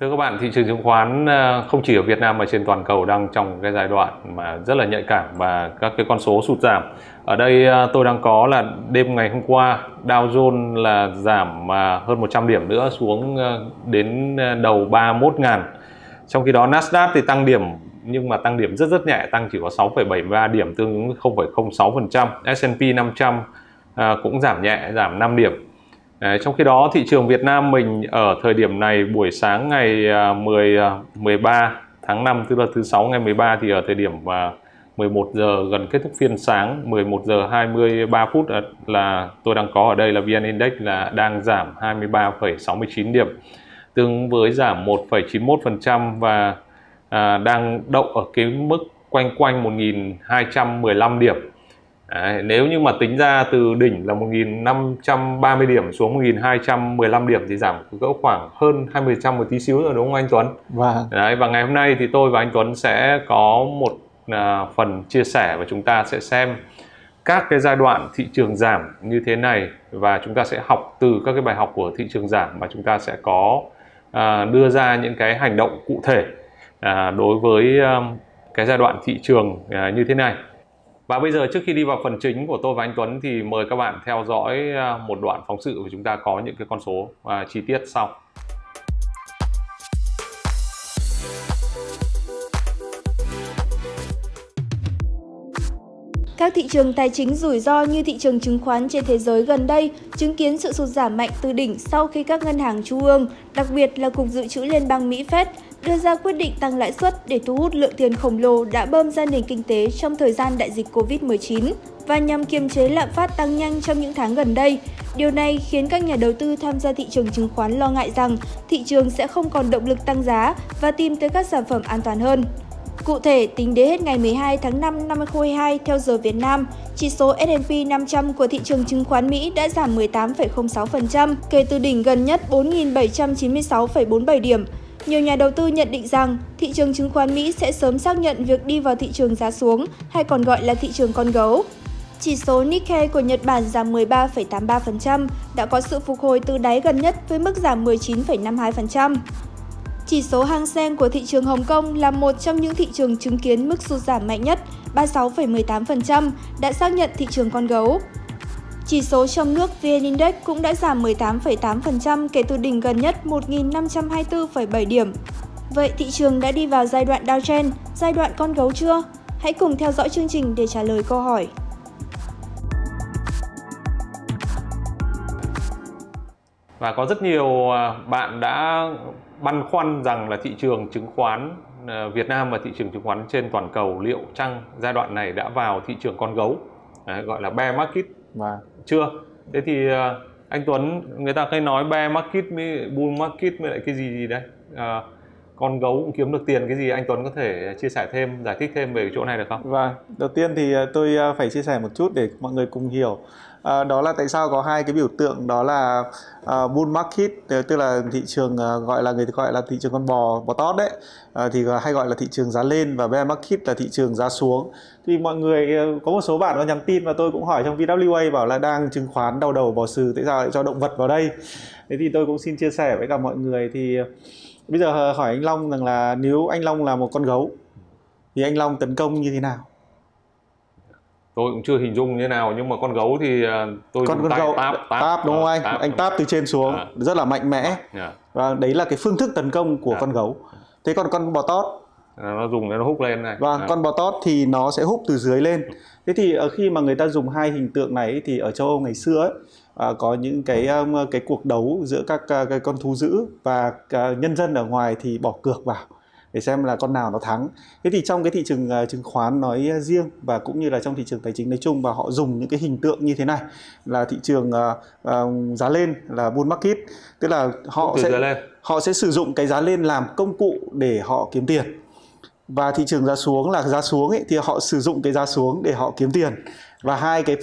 Thưa các bạn, thị trường chứng khoán ờ, không chỉ ở Việt Nam mà trên toàn cầu đang trong cái giai đoạn mà rất là nhạy cảm và các cái con số sụt giảm. Ở đây ờ, tôi đang có là đêm ngày hôm qua Dow Jones là giảm mà hơn 100 điểm nữa xuống đến đầu 31 ngàn. Trong khi đó Nasdaq thì tăng điểm nhưng mà tăng điểm rất rất nhẹ, tăng chỉ có 6,73 điểm tương ứng 0,06%. S&P 500 cũng giảm nhẹ, giảm 5 điểm Đấy, trong khi đó thị trường Việt Nam mình ở thời điểm này buổi sáng ngày à, 10 13 à, tháng 5 tức là thứ sáu ngày 13 thì ở thời điểm à, 11 giờ gần kết thúc phiên sáng 11 giờ 23 phút là tôi đang có ở đây là VN Index là đang giảm 23,69 điểm tương với giảm 1,91% và à, đang đậu ở cái mức quanh quanh 1.215 điểm. Đấy, nếu như mà tính ra từ đỉnh là 1.530 điểm xuống 1.215 điểm thì giảm cỡ khoảng hơn 20% một tí xíu rồi đúng không anh Tuấn? Vâng. Đấy, và ngày hôm nay thì tôi và anh Tuấn sẽ có một à, phần chia sẻ và chúng ta sẽ xem các cái giai đoạn thị trường giảm như thế này và chúng ta sẽ học từ các cái bài học của thị trường giảm và chúng ta sẽ có à, đưa ra những cái hành động cụ thể à, đối với à, cái giai đoạn thị trường à, như thế này và bây giờ trước khi đi vào phần chính của tôi và anh Tuấn thì mời các bạn theo dõi à, một đoạn phóng sự của chúng ta có những cái con số và chi tiết sau. Các thị trường tài chính rủi ro như thị trường chứng khoán trên thế giới gần đây chứng kiến sự sụt giảm mạnh từ đỉnh sau khi các ngân hàng trung ương, đặc biệt là Cục Dự trữ Liên bang Mỹ Fed, đưa ra quyết định tăng lãi suất để thu hút lượng tiền khổng lồ đã bơm ra nền kinh tế trong thời gian đại dịch Covid-19 và nhằm kiềm chế lạm phát tăng nhanh trong những tháng gần đây. Điều này khiến các nhà đầu tư tham gia thị trường chứng khoán lo ngại rằng thị trường sẽ không còn động lực tăng giá và tìm tới các sản phẩm an toàn hơn. Cụ thể, tính đến hết ngày 12 tháng 5 năm 2022 theo giờ Việt Nam, chỉ số S&P 500 của thị trường chứng khoán Mỹ đã giảm 18,06% kể từ đỉnh gần nhất 4.796,47 điểm. Nhiều nhà đầu tư nhận định rằng thị trường chứng khoán Mỹ sẽ sớm xác nhận việc đi vào thị trường giá xuống, hay còn gọi là thị trường con gấu. Chỉ số Nikkei của Nhật Bản giảm 13,83%, đã có sự phục hồi từ đáy gần nhất với mức giảm 19,52%. Chỉ số Hang Seng của thị trường Hồng Kông là một trong những thị trường chứng kiến mức sụt giảm mạnh nhất, 36,18%, đã xác nhận thị trường con gấu. Chỉ số trong nước VN Index cũng đã giảm 18,8% kể từ đỉnh gần nhất 1.524,7 điểm. Vậy thị trường đã đi vào giai đoạn downtrend, giai đoạn con gấu chưa? Hãy cùng theo dõi chương trình để trả lời câu hỏi. Và có rất nhiều à, bạn đã băn khoăn rằng là thị trường chứng khoán à, Việt Nam và thị trường chứng khoán trên toàn cầu liệu chăng giai đoạn này đã vào thị trường con gấu Đấy, gọi là bear market và chưa? Thế thì ờ, anh Tuấn người ta hay nói bear market mới bull market mới lại cái gì gì đấy. À, con gấu cũng kiếm được tiền cái gì anh Tuấn có thể chia sẻ thêm giải thích thêm về chỗ này được không? Vâng, đầu tiên thì ờ, tôi phải chia sẻ một chút để mọi người cùng hiểu à, đó là tại sao có hai cái biểu tượng đó là uh, bull market ờ, tức là thị trường uh, gọi là người gọi là thị trường con bò bò tót đấy. Uh, thì hay gọi là thị trường giá lên và bear market là thị trường giá xuống. Thì mọi người có một số bạn có nhắn tin và tôi cũng hỏi trong VWA bảo là đang chứng khoán đau đầu bò sừ tại sao lại cho động vật vào đây? Thế thì tôi cũng xin chia sẻ với cả mọi người. Thì bây giờ hỏi anh Long rằng là nếu anh Long là một con gấu thì anh Long tấn công như thế nào? Tôi cũng chưa hình dung như thế nào nhưng mà con gấu thì à, tôi con con gấu táp, táp, táp đúng không anh táp, anh táp từ trên xuống à. rất là mạnh mẽ. Dạ. và đấy là cái phương thức tấn công của. Dạ. con gấu thế còn con bò tót nó dùng nó hút lên này và vâng, à. con bò tót thì nó sẽ hút từ dưới lên thế thì ở khi mà người ta dùng hai hình tượng này thì ở châu âu ngày xưa ấy, à, có những cái um, cái cuộc đấu giữa các cái con thú dữ và nhân dân ở ngoài thì bỏ cược vào để xem là con nào nó thắng. Thế thì trong cái thị trường uh, chứng khoán nói riêng và cũng như là trong thị trường tài chính nói chung và họ dùng những cái hình tượng như thế này là thị trường uh, uh, giá lên là bull market, tức là họ sẽ họ sẽ sử dụng cái giá lên làm công cụ để họ kiếm tiền. Và thị trường giá xuống là giá xuống ấy thì họ sử dụng cái giá xuống để họ kiếm tiền. Và hai cái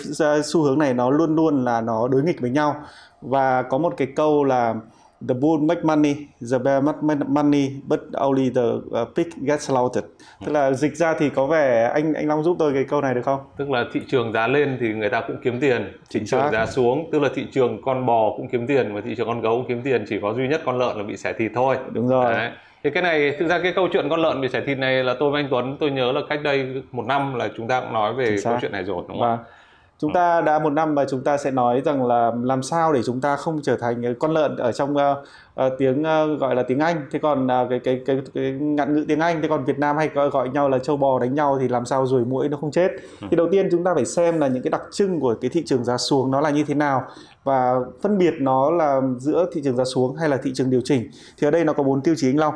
xu hướng này nó luôn luôn là nó đối nghịch với nhau. Và có một cái câu là the bull make money, the bear make money, but only the uh, pig gets slaughtered. Tức là dịch ra thì có vẻ anh anh Long giúp tôi cái câu này được không? tức là thị trường giá lên thì người ta cũng kiếm tiền thị trường xác. giá xuống tức là thị trường con bò cũng kiếm tiền và thị trường con gấu cũng kiếm tiền chỉ có duy nhất con lợn là bị xẻ thịt thôi Đúng rồi. Đấy. Thì cái này thực ra cái câu chuyện con lợn bị xẻ thịt này là tôi với anh Tuấn tôi nhớ là cách đây một năm là chúng ta cũng nói về câu chuyện này rồi đúng không? Và chúng ta đã một năm và chúng ta sẽ nói rằng là làm sao để chúng ta không trở thành con lợn ở trong ờ, tiếng ờ, gọi là tiếng Anh. Thế còn ờ, cái, cái cái cái ngạn ngữ tiếng Anh thế còn Việt Nam hay gọi, gọi nhau là châu bò đánh nhau thì làm sao ruồi muỗi nó không chết? Thì đầu tiên chúng ta phải xem là những cái đặc trưng của cái thị trường giá xuống nó là như thế nào và phân biệt nó là giữa thị trường giá xuống hay là thị trường điều chỉnh. Thì ở đây nó có bốn tiêu chí anh Long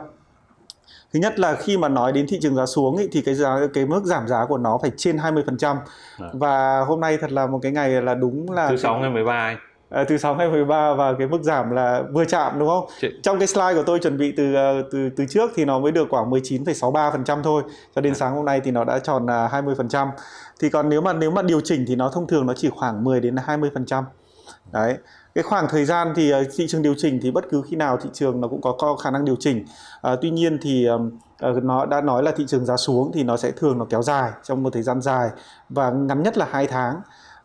Thứ nhất là khi mà nói đến thị trường giá xuống ý, thì cái giá cái mức giảm giá của nó phải trên 20%. Dạ. Và hôm nay thật là một cái ngày là đúng là Thứ sáu ngày 13 anh. À, thứ sáu ngày 13 và cái mức giảm là vừa chạm đúng không? Chị- Trong cái slide của tôi chuẩn bị từ ờ, từ từ trước thì nó mới được khoảng 19,63% thôi. Cho đến sáng hôm nay thì nó đã tròn là 20%. Thì còn nếu mà nếu mà điều chỉnh thì nó thông thường nó chỉ khoảng 10 đến 20%. Đấy. Cái khoảng thời gian thì ờ, thị trường điều chỉnh thì bất cứ khi nào thị trường nó cũng có, có khả năng điều chỉnh. À, tuy nhiên thì ờm, ờ, nó đã nói là thị trường giá xuống thì nó sẽ thường nó kéo dài trong một thời gian dài và ngắn nhất là hai tháng.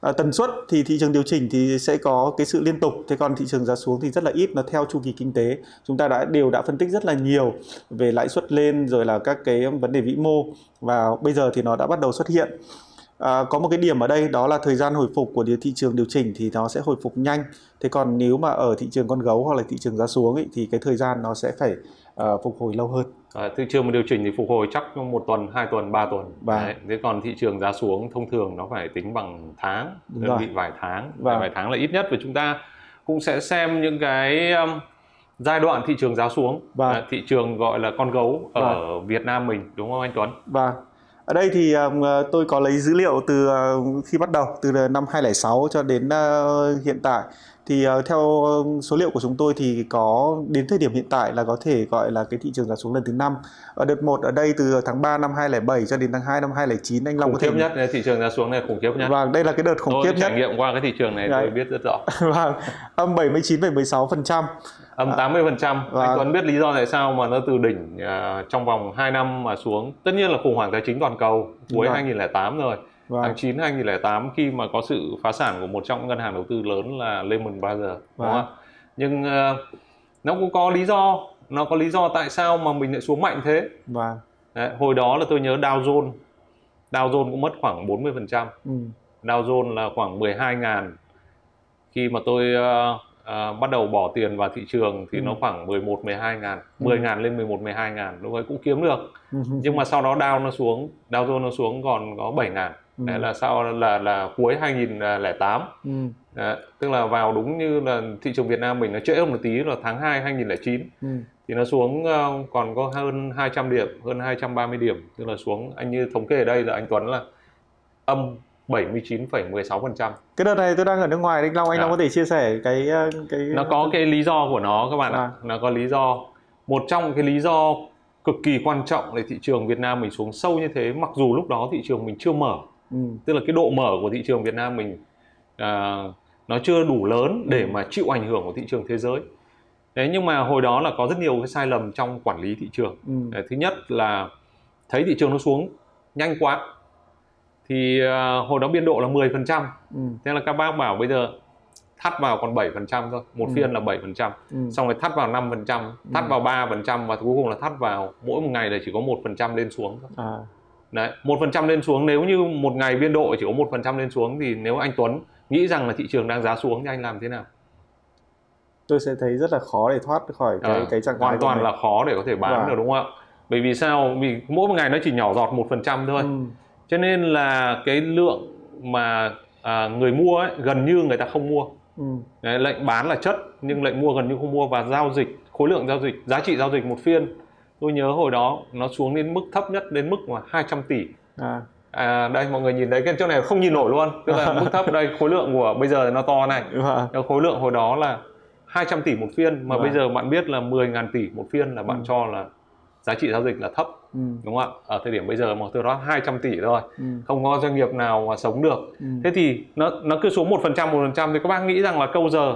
À, tần suất thì thị trường điều chỉnh thì sẽ có cái sự liên tục thế còn thị trường giá xuống thì rất là ít nó theo chu kỳ kinh tế chúng ta đã đều đã phân tích rất là nhiều về lãi suất lên rồi là các cái vấn đề vĩ mô và bây giờ thì nó đã bắt đầu xuất hiện à, có một cái điểm ở đây đó là thời gian hồi phục của thị trường điều chỉnh thì nó sẽ hồi phục nhanh thế còn nếu mà ở thị trường con gấu hoặc là thị trường giá xuống ấy, thì cái thời gian nó sẽ phải ờ, phục hồi lâu hơn À, thị trường mà điều chỉnh thì phục hồi chắc một tuần, hai tuần, ba tuần. Vâng. Đấy. Thế còn thị trường giá xuống thông thường nó phải tính bằng tháng, Đúng đơn rồi. vị vài tháng, Vâng. vài tháng là ít nhất và chúng ta cũng sẽ xem những cái um, giai đoạn thị trường giá xuống. Vâng. À, thị trường gọi là con gấu ở Việt Nam mình đúng không anh Tuấn? Và ở đây thì um, tôi có lấy dữ liệu từ ờ, khi bắt đầu từ năm 2006 cho đến hiện tại thì ờ, theo số liệu của chúng tôi thì có đến thời điểm hiện tại là có thể gọi là cái thị trường giá xuống lần thứ năm ở đợt 1 ở đây từ tháng 3 năm 2007 cho đến tháng 2 năm 2009 anh Long khủng có thể khiếp nhất, này, thị trường giá xuống này khủng khiếp nhất. Vâng, đây là cái đợt khủng tôi khiếp nhất. trải nghiệm qua cái thị trường này Đấy. tôi biết rất rõ. Vâng, âm 79,16%. Âm 80%. Vâng. Anh Tuấn biết lý do tại sao mà nó từ đỉnh à, trong vòng 2 năm mà xuống. Tất nhiên là khủng hoảng tài chính toàn cầu cuối Vâng. 2008 rồi. Vâng. Tháng 9 2008 khi mà có sự phá sản của một trong những ngân hàng đầu tư lớn là Lehman Brothers, đúng Vâng. không? Nhưng à, nó cũng có lý do, nó có lý do tại sao mà mình lại xuống mạnh thế. Vâng. Đấy, hồi đó là tôi nhớ Dow Jones, Dow Jones cũng mất khoảng 40%. Ừ. Dow Jones là khoảng 12.000 khi mà tôi ờ, ờ, bắt đầu bỏ tiền vào thị trường thì Ừ. nó khoảng 11 12 ngàn 10 ngàn lên 11 12 ngàn lúc ấy cũng kiếm được Ừ. nhưng mà sau đó Dow nó xuống Dow Jones nó xuống còn có 7 ngàn Ừ. đấy là sau là là cuối 2008 Ừ. Đấy, tức là vào đúng như là thị trường Việt Nam mình nó trễ hơn một tí là tháng 2 2009 Ừ. thì nó xuống ờ, còn có hơn 200 điểm, hơn 230 điểm, tức là xuống anh như thống kê ở đây là anh Tuấn là âm 79,16%. Cái đợt này tôi đang ở nước ngoài anh Long anh Dạ. Long có thể chia sẻ cái ờ, cái Nó có cái lý do của nó các bạn ạ. À. Nó có lý do. Một trong cái lý do cực kỳ quan trọng là thị trường Việt Nam mình xuống sâu như thế mặc dù lúc đó thị trường mình chưa mở ừ. tức là cái độ mở của thị trường Việt Nam mình à, nó chưa đủ lớn để mà chịu ảnh hưởng của thị trường thế giới đấy nhưng mà hồi đó là có rất nhiều cái sai lầm trong quản lý thị trường Ừ. Thứ nhất là thấy thị trường nó xuống nhanh quá thì à, hồi đó biên độ là 10% Ừ. thế là các bác bảo bây giờ thắt vào còn 7% thôi một Ừ. phiên là 7% Ừ. xong rồi thắt vào 5% thắt Ừ. vào 3% và cuối cùng là thắt vào mỗi một ngày là chỉ có 1% lên xuống thôi À. Đấy, 1% lên xuống nếu như một ngày biên độ chỉ có 1% lên xuống thì nếu anh Tuấn nghĩ rằng là thị trường đang giá xuống thì anh làm thế nào? tôi sẽ thấy rất là khó để thoát khỏi cái À, cái trạng thái hoàn toàn là khó để có thể bán Vâng. được đúng không ạ? Bởi vì sao? Vì mỗi một ngày nó chỉ nhỏ giọt 1% thôi. Ừ. Cho nên là cái lượng mà à, người mua ấy, gần như người ta không mua. Ừ. Đấy, lệnh bán là chất nhưng lệnh mua gần như không mua và giao dịch khối lượng giao dịch giá trị giao dịch một phiên tôi nhớ hồi đó nó xuống đến mức thấp nhất đến mức mà 200 tỷ À. À, đây mọi người nhìn thấy cái chỗ này không nhìn nổi luôn tức là mức thấp đây khối lượng của bây giờ nó to này. Cái khối lượng hồi đó là 200 tỷ một phiên mà Vâng. bây giờ bạn biết là 10.000 tỷ một phiên là bạn Ừ. cho là giá trị giao dịch là thấp Ừ. đúng không ạ ở thời điểm bây giờ mà tôi đó 200 tỷ thôi Ừ. không có doanh nghiệp nào mà sống được Ừ. thế thì nó nó cứ xuống một phần trăm một phần trăm thì các bác nghĩ rằng là câu giờ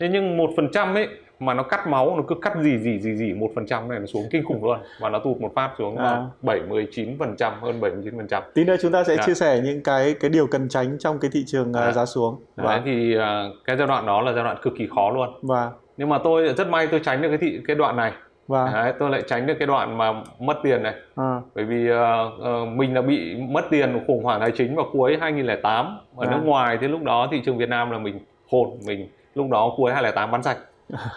thế nhưng một phần trăm ấy mà nó cắt máu nó cứ cắt gì gì gì gì một phần trăm này nó xuống kinh khủng luôn. Và nó tụt một phát xuống À. bảy mươi chín phần trăm hơn 79 phần trăm. Tí nữa chúng ta sẽ Dạ. chia sẻ những cái cái điều cần tránh trong cái thị trường à, Dạ. giá xuống. Đấy, và thì à, cái giai đoạn đó là giai đoạn cực kỳ khó luôn. Và nhưng mà tôi rất may tôi tránh được cái thị cái đoạn này. Và Đấy, tôi lại tránh được cái đoạn mà mất tiền này. À, bởi vì ờ, ờ, mình là bị mất tiền khủng hoảng tài chính vào cuối 2008 ở À. nước ngoài. Thì lúc đó thị trường Việt Nam là mình hồn mình lúc đó cuối 2008 bán sạch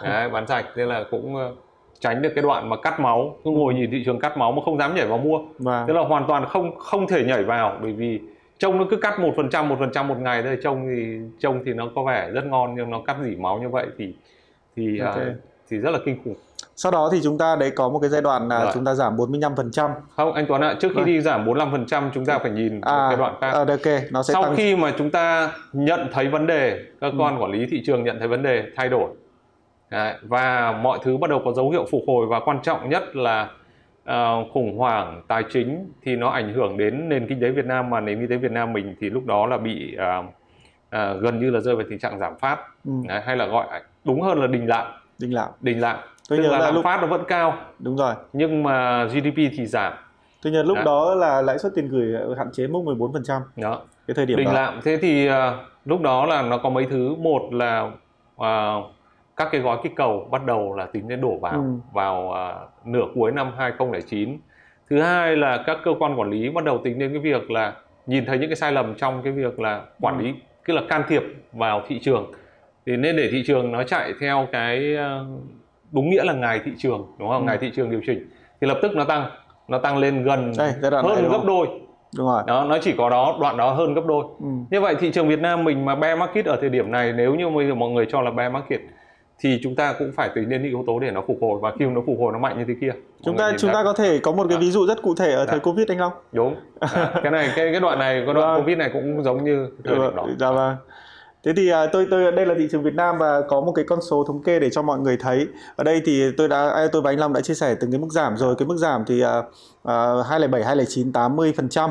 Đấy, bán sạch. Nên là cũng ờ, tránh được cái đoạn mà cắt máu. Cứ ngồi nhìn thị trường cắt máu mà không dám nhảy vào mua. Và tức là hoàn toàn không không thể nhảy vào bởi vì trông nó cứ cắt một phần trăm một phần trăm một ngày thôi. Trông thì trông thì nó có vẻ rất ngon nhưng nó cắt dỉ máu như vậy thì thì ờ, Ok. thì rất là kinh khủng. Sau đó thì chúng ta đấy có một cái giai đoạn là Rồi. chúng ta giảm 45% không anh Tuấn ạ trước khi Vâng. đi giảm 45% chúng ta phải nhìn à cái đoạn khác. à, ok nó sẽ sau tăng khi mà chúng ta nhận thấy vấn đề cơ Ừ. quan quản lý thị trường nhận thấy vấn đề thay đổi Đấy, và mọi thứ bắt đầu có dấu hiệu phục hồi và quan trọng nhất là ờ, khủng hoảng tài chính thì nó ảnh hưởng đến nền kinh tế Việt Nam mà nền kinh tế Việt Nam mình thì lúc đó là bị ờ, ờ, gần như là rơi vào tình trạng giảm phát. Ừ, Đấy, hay là gọi đúng hơn là đình lạm. Đình lạm. Đình lạm. Tôi tức nhớ là lạm lúc- phát nó vẫn cao. Đúng rồi. Nhưng mà GDP thì giảm. Tôi nhớ lúc Dạ. đó là lãi suất tiền gửi hạn chế mức 14% đó. Cái thời điểm đình đó. lạm. Thế thì ờ, lúc đó là nó có mấy thứ. Một là ờ, các cái gói kích cầu bắt đầu là tính đến đổ vào Ừ. vào ờ, nửa cuối năm 2009 thứ hai là các cơ quan quản lý bắt đầu tính đến cái việc là nhìn thấy những cái sai lầm trong cái việc là quản lý tức là can thiệp vào thị trường. Thì nên để thị trường nó chạy theo cái ờ, đúng nghĩa là ngày thị trường đúng không? Ừ. ngày thị trường điều chỉnh. Thì lập tức nó tăng nó tăng lên gần Đây, hơn gấp đôi. Đúng rồi. Đó nó chỉ có đó đoạn đó hơn gấp đôi. Ừ. như vậy thị trường Việt Nam mình mà bear market ở thời điểm này nếu như bây giờ mọi người cho là bear market thì chúng ta cũng phải tính đến những yếu tố để nó phục hồi và khi nó phục hồi nó mạnh như thế kia. Chúng ta chúng ta có thể có một cái Dạ. ví dụ rất cụ thể ở thời Dạ. covid anh Long. Đúng. À, cái này cái cái đoạn này cái đoạn Vâng. covid này cũng giống như thời điểm đó. Dạ vâng. Thế thì à, tôi tôi đây là thị trường Việt Nam và có một cái con số thống kê để cho mọi người thấy. Ở đây thì tôi đã tôi và anh Long đã chia sẻ từng cái mức giảm rồi. Cái mức giảm thì à, à, 207 209 80 phần trăm.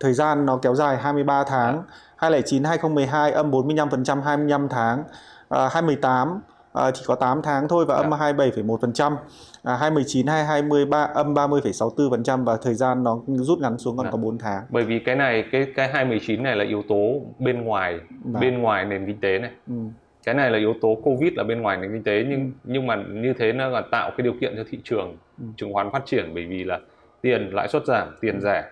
Thời gian nó kéo dài 23 tháng. 209 2012 âm 45 phần trăm 25 tháng. À, 2018 à, chỉ có 8 tháng thôi và âm Dạ. 27,1 phần trăm à, 2019 2020 ba, âm 30,64 phần trăm và thời gian nó rút ngắn xuống còn Dạ. có 4 tháng bởi vì cái này cái cái 219 này là yếu tố bên ngoài Vâng. bên ngoài nền kinh tế này ừ. cái này là yếu tố covid là bên ngoài nền kinh tế nhưng nhưng mà như thế nó là tạo cái điều kiện cho thị trường Ừ. chứng khoán phát triển bởi vì là tiền lãi suất giảm tiền rẻ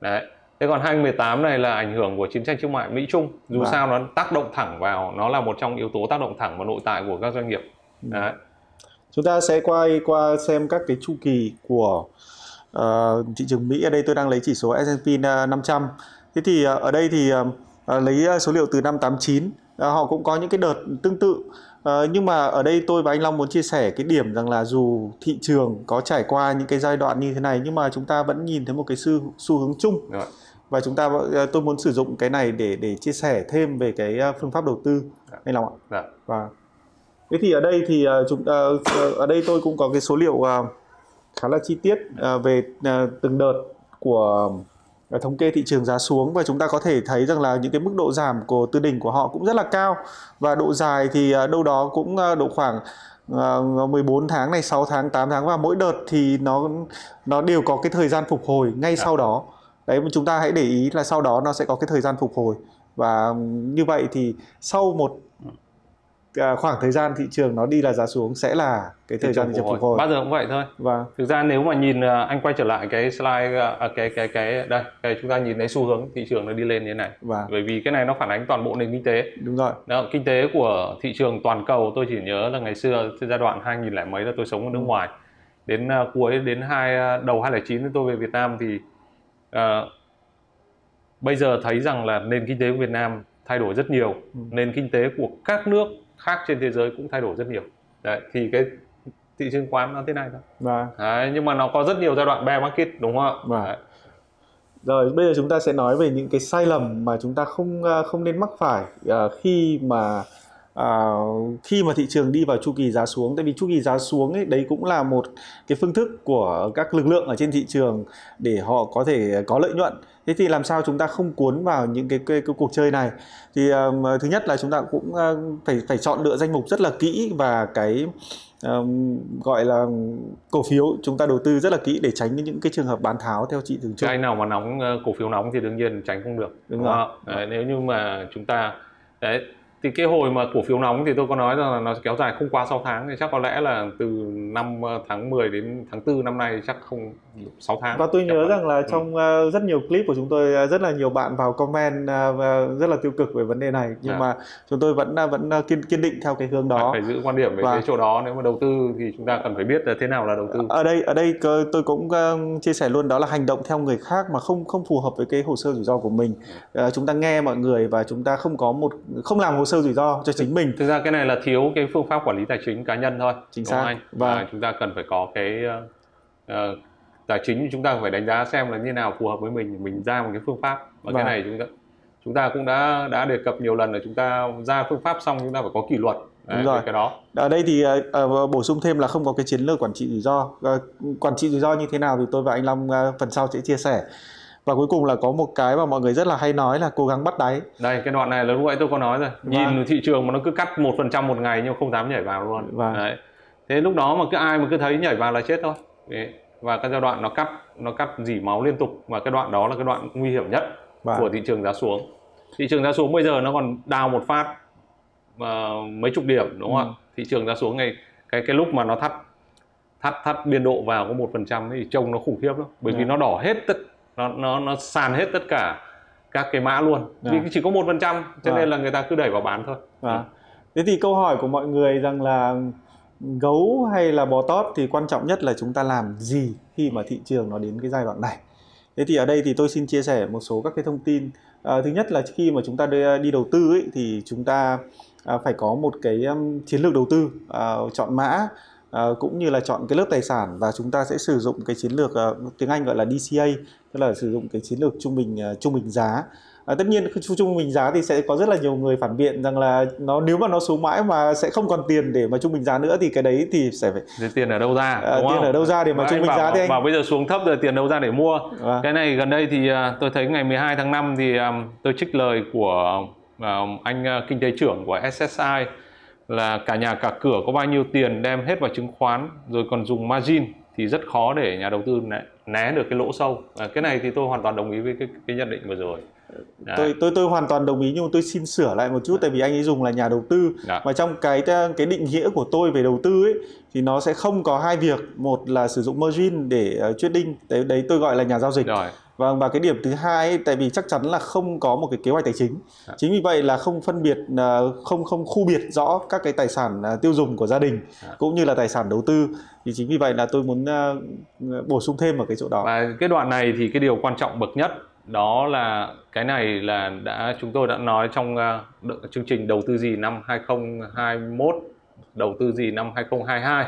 đấy thế còn 2018 này là ảnh hưởng của chiến tranh thương mại Mỹ Trung dù Vâng. sao nó tác động thẳng vào nó là một trong yếu tố tác động thẳng vào nội tại của các doanh nghiệp Ừ. đấy. Chúng ta sẽ quay qua xem các cái chu kỳ của ờ, thị trường Mỹ. Ở đây tôi đang lấy chỉ số S&P 500. Thế thì ờ, ở đây thì ờ, ờ, lấy ờ, số liệu từ năm 89. Ờ, họ cũng có những cái đợt tương tự. Ờ, nhưng mà ở đây tôi và anh Long muốn chia sẻ cái điểm rằng là dù thị trường có trải qua những cái giai đoạn như thế này nhưng mà chúng ta vẫn nhìn thấy một cái xu xu hướng chung Rồi. Và chúng ta ờ, tôi muốn sử dụng cái này để để chia sẻ thêm về cái ờ, phương pháp đầu tư Dạ. anh Long ạ. Dạ. Và thế thì ở đây thì ờ, chúng ở đây tôi cũng có cái số liệu khá là chi tiết về từng đợt của thống kê thị trường giá xuống và chúng ta có thể thấy rằng là những cái mức độ giảm của từ đỉnh của họ cũng rất là cao và độ dài thì đâu đó cũng độ khoảng ờ, 14 tháng này 6 tháng 8 tháng và mỗi đợt thì nó nó đều có cái thời gian phục hồi ngay Dạ. sau đó đấy chúng ta hãy để ý là sau đó nó sẽ có cái thời gian phục hồi. Và như vậy thì sau một à, khoảng thời gian thị trường nó đi là giá xuống sẽ là cái thời gian trường thị trường phục hồi. bao giờ cũng vậy thôi. Và thực ra nếu mà nhìn ờ, anh quay trở lại cái slide ờ, à, cái cái cái đây cái chúng ta nhìn thấy xu hướng thị trường nó đi lên như thế này. Và bởi vì cái này nó phản ánh toàn bộ nền kinh tế. Đúng rồi. Đó, kinh tế của thị trường toàn cầu tôi chỉ nhớ là ngày xưa giai đoạn 2000 lẻ mấy là tôi sống ở nước ngoài. Đến cuối đến hai đầu 2009 thì tôi về Việt Nam thì uh, bây giờ thấy rằng là nền kinh tế của Việt Nam thay đổi rất nhiều Ừ. nền kinh tế của các nước khác trên thế giới cũng thay đổi rất nhiều Đấy, thì cái thị trường khoán nó thế này thôi và Đấy, nhưng mà nó có rất nhiều giai đoạn bear market đúng không ạ Vâng. Đấy. rồi bây giờ chúng ta sẽ nói về những cái sai lầm mà chúng ta không à, không nên mắc phải à, khi mà à, khi mà thị trường đi vào chu kỳ giá xuống tại vì chu kỳ giá xuống ấy đấy cũng là một cái phương thức của các lực lượng ở trên thị trường để họ có thể có lợi nhuận thế thì làm sao chúng ta không cuốn vào những cái, cái, cái cuộc chơi này thì um, thứ nhất là chúng ta cũng uh, phải phải chọn lựa danh mục rất là kỹ và cái um, gọi là cổ phiếu chúng ta đầu tư rất là kỹ để tránh những cái trường hợp bán tháo theo chị thường chung. Cái nào mà nóng cổ phiếu nóng thì đương nhiên tránh không được. Đúng, đúng rồi. Đấy, nếu như mà chúng ta đấy thì cái hồi mà cổ phiếu nóng thì tôi có nói rằng là nó kéo dài không qua 6 tháng thì chắc có lẽ là từ năm ờ, tháng 10 đến tháng 4 năm nay chắc không 6 tháng. Và tôi nhớ rằng là ừ. trong uh, rất nhiều clip của chúng tôi uh, rất là nhiều bạn vào comment rất là tiêu cực về vấn đề này nhưng à. mà chúng tôi vẫn vẫn kiên kiên định theo cái hướng đó. Phải giữ quan điểm về và... cái chỗ đó nếu mà đầu tư thì chúng ta cần phải biết là thế nào là đầu tư. Ở đây ở đây tôi cũng chia sẻ luôn đó là hành động theo người khác mà không không phù hợp với cái hồ sơ rủi ro của mình. Uh, chúng ta nghe mọi người và chúng ta không có một không làm hồ sơ rủi ro cho chính mình thực ra cái này là thiếu cái phương pháp quản lý tài chính cá nhân thôi chính xác anh? và vâng. chúng ta cần phải có cái uh, tài chính chúng ta phải đánh giá xem là như nào phù hợp với mình mình ra một cái phương pháp và vâng. cái này chúng ta chúng ta cũng đã đã đề cập nhiều lần là chúng ta ra phương pháp xong chúng ta phải có kỷ luật Đấy, Đúng rồi. cái đó. Ở đây thì uh, bổ sung thêm là không có cái chiến lược quản trị rủi ro. Uh, quản trị rủi ro như thế nào thì tôi và anh Long uh, phần sau sẽ chia sẻ và cuối cùng là có một cái mà mọi người rất là hay nói là cố gắng bắt đáy đây cái đoạn này là lúc nãy tôi có nói rồi vâng. nhìn thị trường mà nó cứ cắt một phần trăm một ngày nhưng không dám nhảy vào luôn vâng. đấy thế lúc đó mà cứ ai mà cứ thấy nhảy vào là chết thôi đấy. và cái giai đoạn nó cắt nó cắt dỉ máu liên tục và cái đoạn đó là cái đoạn nguy hiểm nhất vâng. của thị trường giá xuống thị trường giá xuống bây giờ nó còn đào một phát uh, mấy chục điểm đúng không ừ. ạ thị trường giá xuống ngày cái cái lúc mà nó thắt thắt thắt biên độ vào có một phần trăm thì trông nó khủng khiếp lắm bởi vì dạ. nó đỏ hết tất nó nó nó sàn hết tất cả các cái mã luôn à. vì chỉ có một phần trăm cho à. nên là người ta cứ đẩy vào bán thôi à. thế thì câu hỏi của mọi người rằng là gấu hay là bò tót thì quan trọng nhất là chúng ta làm gì khi mà thị trường nó đến cái giai đoạn này thế thì ở đây thì tôi xin chia sẻ một số các cái thông tin à, thứ nhất là khi mà chúng ta đi, đi đầu tư ấy, thì chúng ta à, phải có một cái um, chiến lược đầu tư à, chọn mã à, cũng như là chọn cái lớp tài sản và chúng ta sẽ sử dụng cái chiến lược uh, tiếng Anh gọi là DCA tức là sử dụng cái chiến lược trung bình uh, trung bình giá À, tất nhiên trung bình giá thì sẽ có rất là nhiều người phản biện rằng là nó nếu mà nó xuống mãi mà sẽ không còn tiền để mà trung bình giá nữa thì cái đấy thì sẽ phải thì tiền ở đâu ra à, tiền không? ở đâu ra để mà, mà trung bình bảo, giá thì anh bảo bây giờ xuống thấp rồi tiền đâu ra để mua à. cái này gần đây thì tôi thấy ngày 12 tháng 5 thì um, tôi trích lời của anh uh, kinh tế trưởng của SSI là cả nhà cả cửa có bao nhiêu tiền đem hết vào chứng khoán rồi còn dùng margin thì rất khó để nhà đầu tư né, né được cái lỗ sâu. À, cái này thì tôi hoàn toàn đồng ý với cái, cái nhận định vừa rồi. Đấy. tôi tôi tôi hoàn toàn đồng ý nhưng tôi xin sửa lại một chút Đấy. tại vì anh ấy dùng là nhà đầu tư Đấy. mà trong cái cái định nghĩa của tôi về đầu tư ấy thì nó sẽ không có hai việc một là sử dụng margin để uh, trading đấy đấy tôi gọi là nhà giao dịch Rồi. Vâng và cái điểm thứ hai ấy, tại vì chắc chắn là không có một cái kế hoạch tài chính. À. Chính vì vậy là không phân biệt ờ, không không khu biệt rõ các cái tài sản ờ, tiêu dùng của gia đình à. cũng như là tài sản đầu tư. Thì chính vì vậy là tôi muốn uh, bổ sung thêm ở cái chỗ đó. Và cái đoạn này thì cái điều quan trọng bậc nhất đó là cái này là đã chúng tôi đã nói trong uh, chương trình đầu tư gì năm 2021, đầu tư gì năm 2022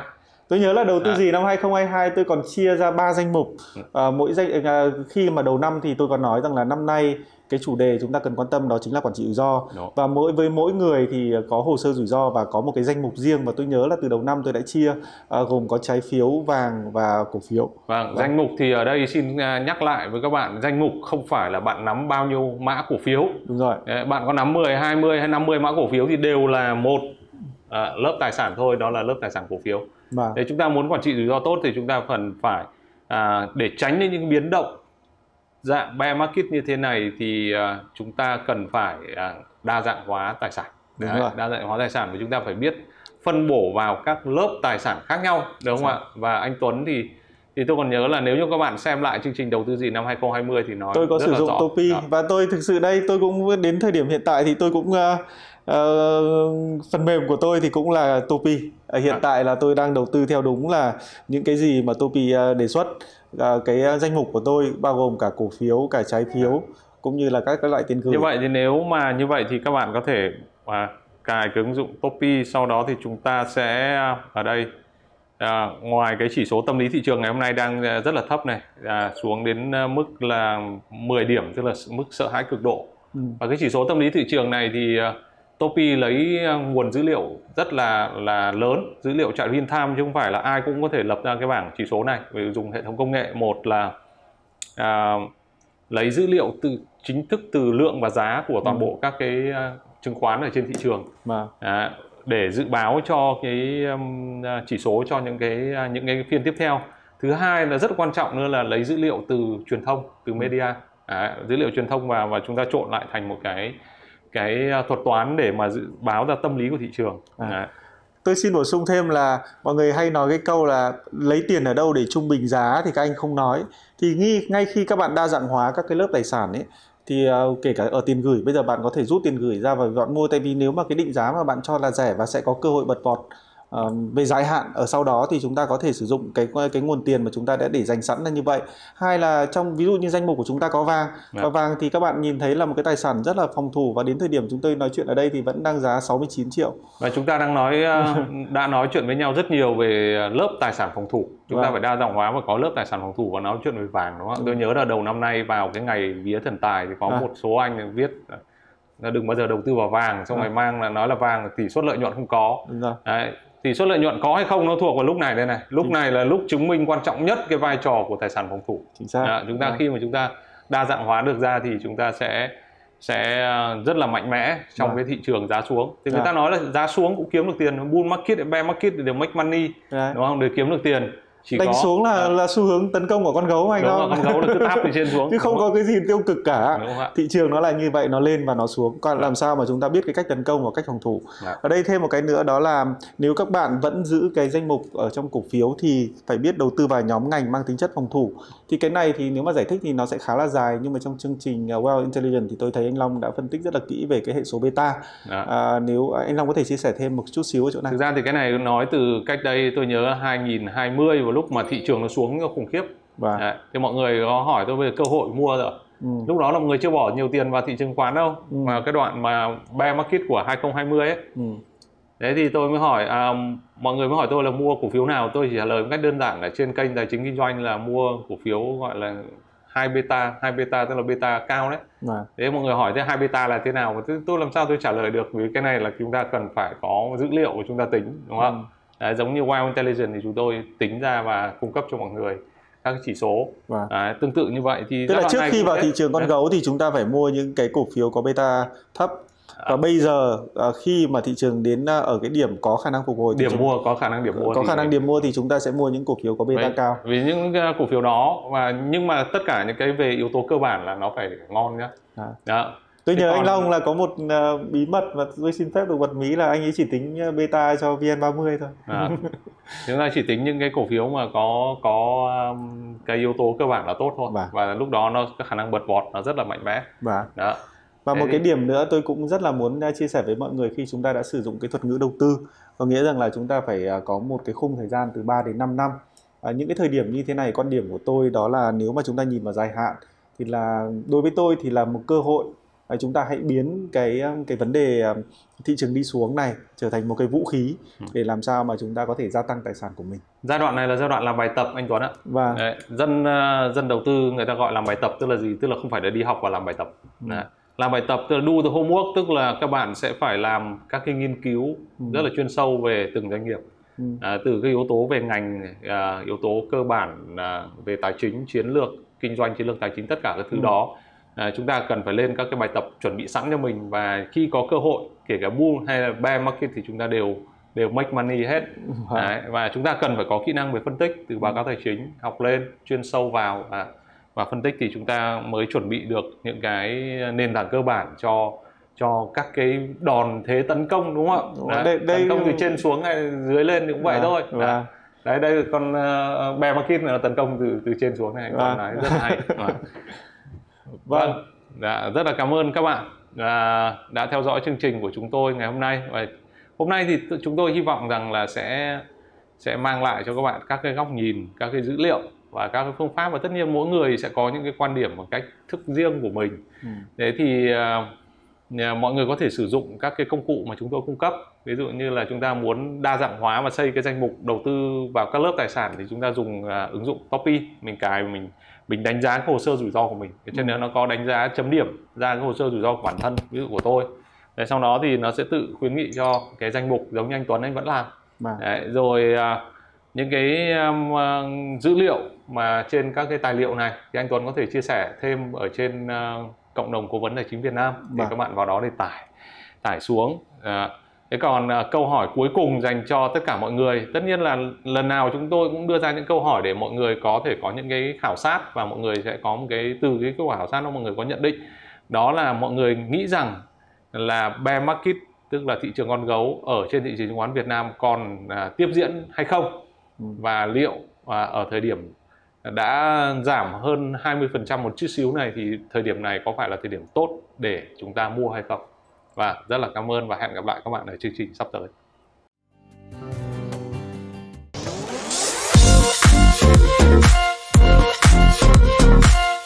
tôi nhớ là đầu tư à. gì năm 2022 tôi còn chia ra ba danh mục. À, mỗi danh à, khi mà đầu năm thì tôi còn nói rằng là năm nay cái chủ đề chúng ta cần quan tâm đó chính là quản trị rủi ro. Và mỗi với mỗi người thì có hồ sơ rủi ro và có một cái danh mục riêng và tôi nhớ là từ đầu năm tôi đã chia à, gồm có trái phiếu vàng và cổ phiếu. Vâng, vâng. danh mục thì ở đây xin nhắc lại với các bạn danh mục không phải là bạn nắm bao nhiêu mã cổ phiếu. Đúng rồi. Bạn có nắm 10 20 hay 50 mã cổ phiếu thì đều là một à, lớp tài sản thôi đó là lớp tài sản cổ phiếu. Vâng. Nếu chúng ta muốn quản trị rủi ro tốt thì chúng ta cần phải à, để tránh những biến động dạng bear market như thế này thì à, chúng ta cần phải à, đa dạng hóa tài sản. Đúng Đấy, rồi. Đa dạng hóa tài sản và chúng ta phải biết phân bổ vào các lớp tài sản khác nhau đúng không ạ? Và anh Tuấn thì thì tôi còn nhớ là nếu như các bạn xem lại chương trình đầu tư gì năm 2020 thì nói tôi có rất sử là dụng rõ. Topi Đó. và tôi thực sự đây tôi cũng đến thời điểm hiện tại thì tôi cũng uh, uh, phần mềm của tôi thì cũng là Topi hiện à. tại là tôi đang đầu tư theo đúng là những cái gì mà Topi uh, đề xuất uh, cái danh mục của tôi bao gồm cả cổ phiếu cả trái phiếu cũng như là các các loại tiền gửi như vậy thì nếu mà như vậy thì các bạn có thể uh, cài cái ứng dụng Topi sau đó thì chúng ta sẽ ở đây à, ngoài cái chỉ số tâm lý thị trường ngày hôm nay đang à, rất là thấp này à, xuống đến à, mức là 10 điểm tức là mức sợ hãi cực độ ừ. và cái chỉ số tâm lý thị trường này thì Topi lấy uh, nguồn dữ liệu rất là là lớn dữ liệu chạy real time chứ không phải là ai cũng có thể lập ra cái bảng chỉ số này. Vì dùng hệ thống công nghệ một là à, lấy dữ liệu từ chính thức từ lượng và giá của toàn Ừ. bộ các cái uh, chứng khoán ở trên thị trường. Và à, để dự báo cho cái chỉ số cho những cái những cái phiên tiếp theo. Thứ hai là rất quan trọng nữa là lấy dữ liệu từ truyền thông từ media. À, dữ liệu truyền thông vào và chúng ta trộn lại thành một cái cái à, thuật toán để mà dự báo ra tâm lý của thị trường. À. tôi xin bổ sung thêm là mọi người hay nói cái câu là lấy tiền ở đâu để trung bình giá thì các anh không nói. Thì nghi ngay khi các bạn đa dạng hóa các cái lớp tài sản ấy thì ờ, kể cả ở tiền gửi bây giờ bạn có thể rút tiền gửi ra và bạn mua. Tại vì nếu mà cái định giá mà bạn cho là rẻ và sẽ có cơ hội bật vọt ờ, về dài hạn ở sau đó thì chúng ta có thể sử dụng cái cái nguồn tiền mà chúng ta đã để dành sẵn là như vậy hai là trong ví dụ như danh mục của chúng ta có vàng Dạ. và vàng thì các bạn nhìn thấy là một cái tài sản rất là phòng thủ và đến thời điểm chúng tôi nói chuyện ở đây thì vẫn đang giá 69 triệu và chúng ta đang nói à, đã nói chuyện với nhau rất nhiều về lớp tài sản phòng thủ chúng ta Vâng. phải đa dạng hóa và có lớp tài sản phòng thủ và nói chuyện về vàng đúng không ạ tôi nhớ là đầu năm nay vào cái ngày vía thần tài thì có À. một số anh viết là đừng bao giờ đầu tư vào vàng xong À. rồi mang là nói là vàng tỷ suất lợi nhuận không có rồi. Đấy, tỷ suất lợi nhuận có hay không nó thuộc vào lúc này đây này lúc này là lúc chứng minh quan trọng nhất cái vai trò của tài sản phòng thủ chính xác Đó, chúng ta Vâng. khi mà chúng ta đa dạng hóa được ra thì chúng ta sẽ sẽ ờ, rất là mạnh mẽ trong Vâng. cái thị trường giá xuống thì người Dạ. ta nói là giá xuống cũng kiếm được tiền bull market bear market đều make money Đấy. đúng không để kiếm được tiền chỉ đánh có xuống là Đó, là xu hướng tấn công của con gấu anh đúng không? rồi, con gấu là cứ táp từ trên xuống. Chứ không Đúng có cái gì tiêu cực cả. Đúng thị trường nó là như vậy nó lên và nó xuống. Còn làm sao mà chúng ta biết cái cách tấn công và cách phòng thủ? Dạ. ở đây thêm một cái nữa đó là nếu các bạn vẫn giữ cái danh mục ở trong cổ phiếu thì phải biết đầu tư vào nhóm ngành mang tính chất phòng thủ thì cái này thì nếu mà giải thích thì nó sẽ khá là dài nhưng mà trong chương trình uh, Well Intelligent thì tôi thấy anh Long đã phân tích rất là kỹ về cái hệ số beta Đó. à, nếu anh Long có thể chia sẻ thêm một chút xíu ở chỗ này Thực ra thì cái này nói từ cách đây tôi nhớ 2020 vào lúc mà thị trường nó xuống khủng khiếp. và Đấy, thì mọi người có hỏi tôi về cơ hội mua rồi. ừ, Lúc đó là mọi người chưa bỏ nhiều tiền vào thị trường khoán đâu. Ừ. Mà cái đoạn mà bear market của 2020 ấy. ừ, Đấy thì tôi mới hỏi à, mọi người mới hỏi tôi là mua cổ phiếu nào, tôi chỉ trả lời một cách đơn giản là trên kênh tài chính kinh doanh là mua cổ phiếu gọi là hai beta, hai beta tức là beta cao đấy. và Thế mọi người hỏi thế hai beta là thế nào? Thế tôi làm sao tôi trả lời được vì cái này là chúng ta cần phải có dữ liệu của chúng ta tính đúng không? Đấy, giống như Wild Intelligence thì chúng tôi tính ra và cung cấp cho mọi người các chỉ số. Đấy, tương tự như vậy thì Tức là trước khi vào thế. thị trường con Đấy. gấu thì chúng ta phải mua những cái cổ phiếu có beta thấp và bây giờ à, khi mà thị trường đến à, ở cái điểm có khả năng phục hồi điểm chúng- mua có khả năng điểm mua có thì- khả năng điểm mua thì chúng ta sẽ mua những cổ phiếu có beta Vậy- cao. Vì những cái cổ phiếu đó và nhưng mà tất cả những cái về yếu tố cơ bản là nó phải ngon nhá. À. Đó. Tôi nhớ còn- anh Long là có một à, bí mật mà tôi xin phép được bật mí là anh ấy chỉ tính à, beta cho VN30 thôi. À. chúng ta chỉ tính những cái cổ phiếu mà có có um, cái yếu tố cơ bản là tốt thôi Vâng. và lúc đó nó cái khả năng bật vọt nó rất là mạnh mẽ Và đó và một cái điểm nữa tôi cũng rất là muốn à, chia sẻ với mọi người khi chúng ta đã sử dụng cái thuật ngữ đầu tư. Có nghĩa rằng là chúng ta phải à, có một cái khung thời gian từ 3 đến 5 năm. À, những cái thời điểm như thế này quan điểm của tôi đó là nếu mà chúng ta nhìn vào dài hạn thì là đối với tôi thì là một cơ hội à, chúng ta hãy biến cái um, cái vấn đề thị trường đi xuống này trở thành một cái vũ khí Ừ. để làm sao mà chúng ta có thể gia tăng tài sản của mình. Giai đoạn này là giai đoạn làm bài tập anh Tuấn ạ. Và Đấy, dân dân đầu tư người ta gọi làm bài tập tức là gì? Tức là không phải là đi học và làm bài tập. Ừ. Làm bài tập tức là do the homework tức là các bạn sẽ phải làm các cái nghiên cứu Ừ. rất là chuyên sâu về từng doanh nghiệp. Ừ, à, từ cái yếu tố về ngành à, yếu tố cơ bản à, về tài chính chiến lược kinh doanh chiến lược tài chính tất cả các thứ Ừ. đó. À, chúng ta cần phải lên các cái bài tập chuẩn bị sẵn cho mình và khi có cơ hội kể cả bull hay là bear market thì chúng ta đều đều make money hết. Và, Đấy, và chúng ta cần phải có kỹ năng về phân tích từ báo cáo tài chính học lên chuyên sâu vào và và phân tích thì chúng ta mới chuẩn bị được những cái nền tảng cơ bản cho cho các cái đòn thế tấn công đúng không ạ. Đấy, Đây- đây- tấn công từ trên xuống hay dưới lên thì cũng vậy và, thôi và, Đấy. đây con uh, bear market là tấn công từ từ trên xuống này Vâng. con nói rất hay Vâng. vâng. Dạ, rất là cảm ơn các bạn đã, đã theo dõi chương trình của chúng tôi ngày hôm nay và hôm nay thì chúng tôi hy vọng rằng là sẽ sẽ mang lại cho các bạn các cái góc nhìn, các cái dữ liệu và các cái phương pháp và tất nhiên mỗi người sẽ có những cái quan điểm một cách thức riêng của mình. Ừ. Thế thì nhà- mọi người có thể sử dụng các cái công cụ mà chúng tôi cung cấp. Ví dụ như là chúng ta muốn đa dạng hóa và xây cái danh mục đầu tư vào các lớp tài sản thì chúng ta dùng à, ứng dụng Topi, mình cài mình mình đánh giá cái hồ sơ rủi ro của mình. Thế cho nên nó có đánh giá chấm điểm ra cái hồ sơ rủi ro của bản thân, ví dụ của tôi. Để sau đó thì nó sẽ tự khuyến nghị cho cái danh mục giống như anh Tuấn anh vẫn làm Vâng. Đấy, rồi à, những cái um, à, dữ liệu mà trên các cái tài liệu này thì anh Tuấn có thể chia sẻ thêm ở trên à, cộng đồng cố vấn tài chính Việt Nam thì Vâng. các bạn vào đó để tải tải xuống. À, thế còn à, câu hỏi cuối cùng dành cho tất cả mọi người. Tất nhiên là lần nào chúng tôi cũng đưa ra những câu hỏi để mọi người có thể có những cái khảo sát và mọi người sẽ có một cái từ cái kết quả khảo sát đó mọi người có nhận định. Đó là mọi người nghĩ rằng là bear market tức là thị trường con gấu ở trên thị trường chứng khoán Việt Nam còn à, tiếp diễn hay không và liệu à, ở thời điểm đã giảm hơn 20% một chút xíu này thì thời điểm này có phải là thời điểm tốt để chúng ta mua hay không? Và rất là cảm ơn và hẹn gặp lại các bạn ở chương trình sắp tới.